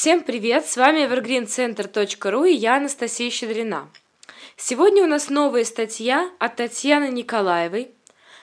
Всем привет! С вами evergreencenter.ru и я Анастасия Щедрина. Сегодня у нас новая статья от Татьяны Николаевой.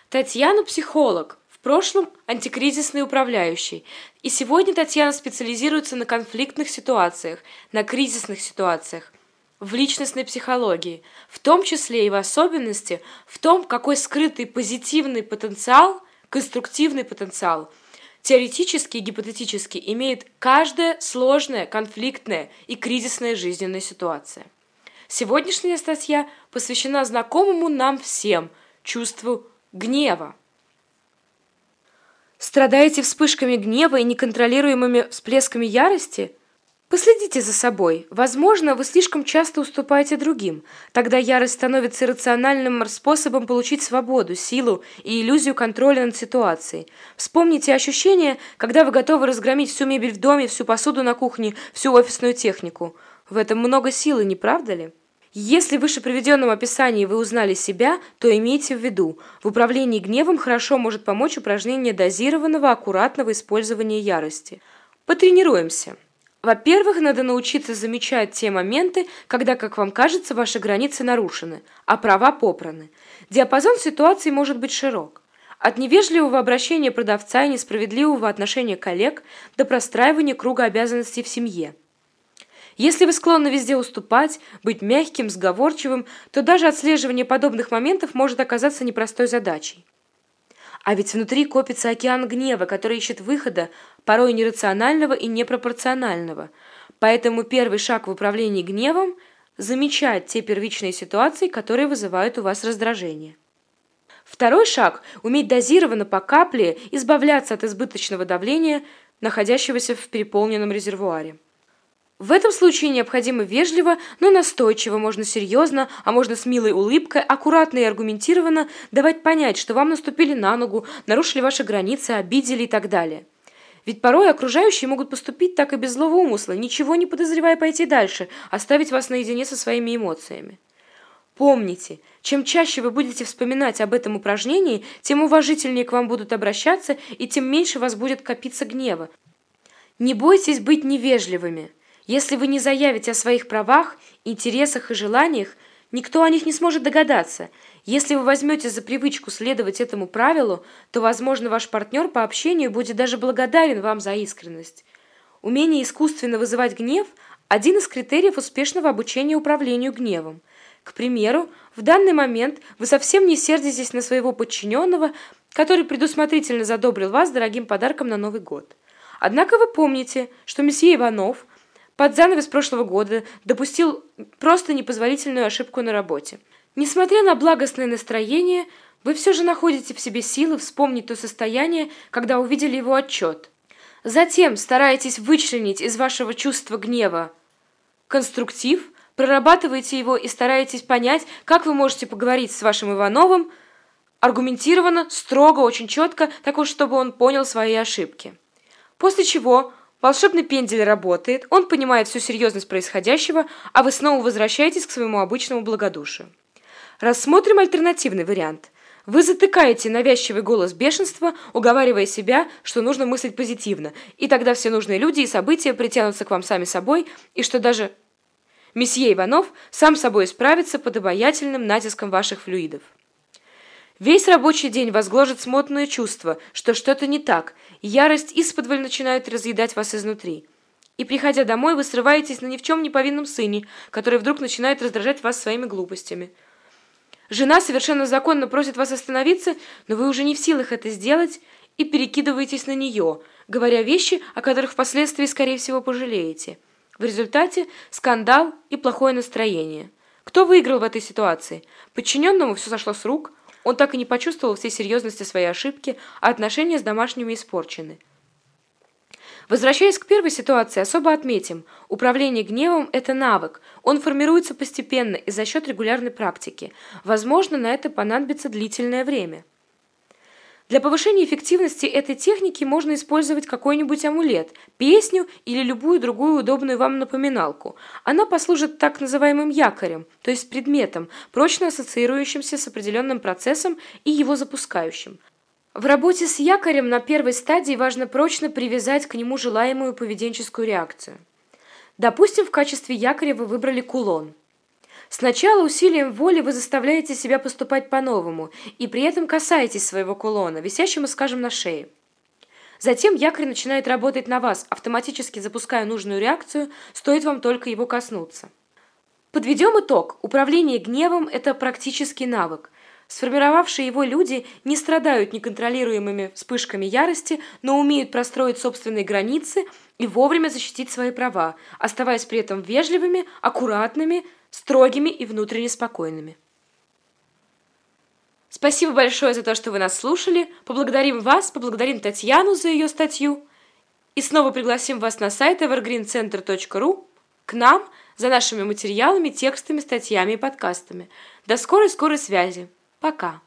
Татьяна – психолог, в прошлом – антикризисный управляющий. И сегодня Татьяна специализируется на конфликтных ситуациях, на кризисных ситуациях, в личностной психологии, в том числе и в особенности в том, какой скрытый позитивный потенциал, конструктивный потенциал – теоретически и гипотетически имеет каждая сложная, конфликтная и кризисная жизненная ситуация. Сегодняшняя статья посвящена знакомому нам всем чувству гнева. Страдаете вспышками гнева и неконтролируемыми всплесками ярости – Последите за собой. Возможно, вы слишком часто уступаете другим. Тогда ярость становится рациональным способом получить свободу, силу и иллюзию контроля над ситуацией. Вспомните ощущение, когда вы готовы разгромить всю мебель в доме, всю посуду на кухне, всю офисную технику. В этом много силы, не правда ли? Если в выше приведенном описании вы узнали себя, то имейте в виду, в управлении гневом хорошо может помочь упражнение дозированного, аккуратного использования ярости. Потренируемся. Во-первых, надо научиться замечать те моменты, когда, как вам кажется, ваши границы нарушены, а права попраны. Диапазон ситуации может быть широк. От невежливого обращения продавца и несправедливого отношения коллег до простраивания круга обязанностей в семье. Если вы склонны везде уступать, быть мягким, сговорчивым, то даже отслеживание подобных моментов может оказаться непростой задачей. А ведь внутри копится океан гнева, который ищет выхода, порой нерационального и непропорционального. Поэтому первый шаг в управлении гневом – замечать те первичные ситуации, которые вызывают у вас раздражение. Второй шаг – уметь дозированно по капле избавляться от избыточного давления, находящегося в переполненном резервуаре. В этом случае необходимо вежливо, но настойчиво, можно серьезно, а можно с милой улыбкой, аккуратно и аргументированно давать понять, что вам наступили на ногу, нарушили ваши границы, обидели и так далее. Ведь порой окружающие могут поступить так и без злого умысла, ничего не подозревая пойти дальше, оставить вас наедине со своими эмоциями. Помните, чем чаще вы будете вспоминать об этом упражнении, тем уважительнее к вам будут обращаться и тем меньше вас будет копиться гнева. Не бойтесь быть невежливыми. Если вы не заявите о своих правах, интересах и желаниях, никто о них не сможет догадаться. Если вы возьмете за привычку следовать этому правилу, то, возможно, ваш партнер по общению будет даже благодарен вам за искренность. Умение искусственно вызывать гнев – один из критериев успешного обучения управлению гневом. К примеру, в данный момент вы совсем не сердитесь на своего подчиненного, который предусмотрительно задобрил вас дорогим подарком на Новый год. Однако вы помните, что месье Иванов – под занавес прошлого года допустил просто непозволительную ошибку на работе. Несмотря на благостное настроение, вы все же находите в себе силы вспомнить то состояние, когда увидели его отчет. Затем стараетесь вычленить из вашего чувства гнева конструктив, прорабатываете его и стараетесь понять, как вы можете поговорить с вашим Ивановым аргументированно, строго, очень четко, так уж, чтобы он понял свои ошибки. После чего Волшебный пендель работает, он понимает всю серьезность происходящего, а вы снова возвращаетесь к своему обычному благодушию. Рассмотрим альтернативный вариант. Вы затыкаете навязчивый голос бешенства, уговаривая себя, что нужно мыслить позитивно, и тогда все нужные люди и события притянутся к вам сами собой, и что даже месье Иванов сам собой справится под обаятельным натиском ваших флюидов. Весь рабочий день вас гложет чувство, что что-то не так, ярость исподволь начинает разъедать вас изнутри. И, приходя домой, вы срываетесь на ни в чем не повинном сыне, который вдруг начинает раздражать вас своими глупостями. Жена совершенно законно просит вас остановиться, но вы уже не в силах это сделать и перекидываетесь на нее, говоря вещи, о которых впоследствии, скорее всего, пожалеете. В результате скандал и плохое настроение. Кто выиграл в этой ситуации? Подчиненному все сошло с рук – он так и не почувствовал всей серьезности своей ошибки, а отношения с домашними испорчены. Возвращаясь к первой ситуации, особо отметим, управление гневом – это навык. Он формируется постепенно и за счет регулярной практики. Возможно, на это понадобится длительное время. Для повышения эффективности этой техники можно использовать какой-нибудь амулет, песню или любую другую удобную вам напоминалку. Она послужит так называемым якорем, то есть предметом, прочно ассоциирующимся с определенным процессом и его запускающим. В работе с якорем на первой стадии важно прочно привязать к нему желаемую поведенческую реакцию. Допустим, в качестве якоря вы выбрали кулон. Сначала усилием воли вы заставляете себя поступать по-новому и при этом касаетесь своего кулона, висящего, скажем, на шее. Затем якорь начинает работать на вас, автоматически запуская нужную реакцию, стоит вам только его коснуться. Подведем итог. Управление гневом – это практический навык. Сформировавшие его люди не страдают неконтролируемыми вспышками ярости, но умеют простроить собственные границы и вовремя защитить свои права, оставаясь при этом вежливыми, аккуратными, строгими и внутренне спокойными. Спасибо большое за то, что вы нас слушали. Поблагодарим вас, поблагодарим Татьяну за ее статью. И снова пригласим вас на сайт evergreencenter.ru к нам за нашими материалами, текстами, статьями и подкастами. До скорой-скорой связи. Пока.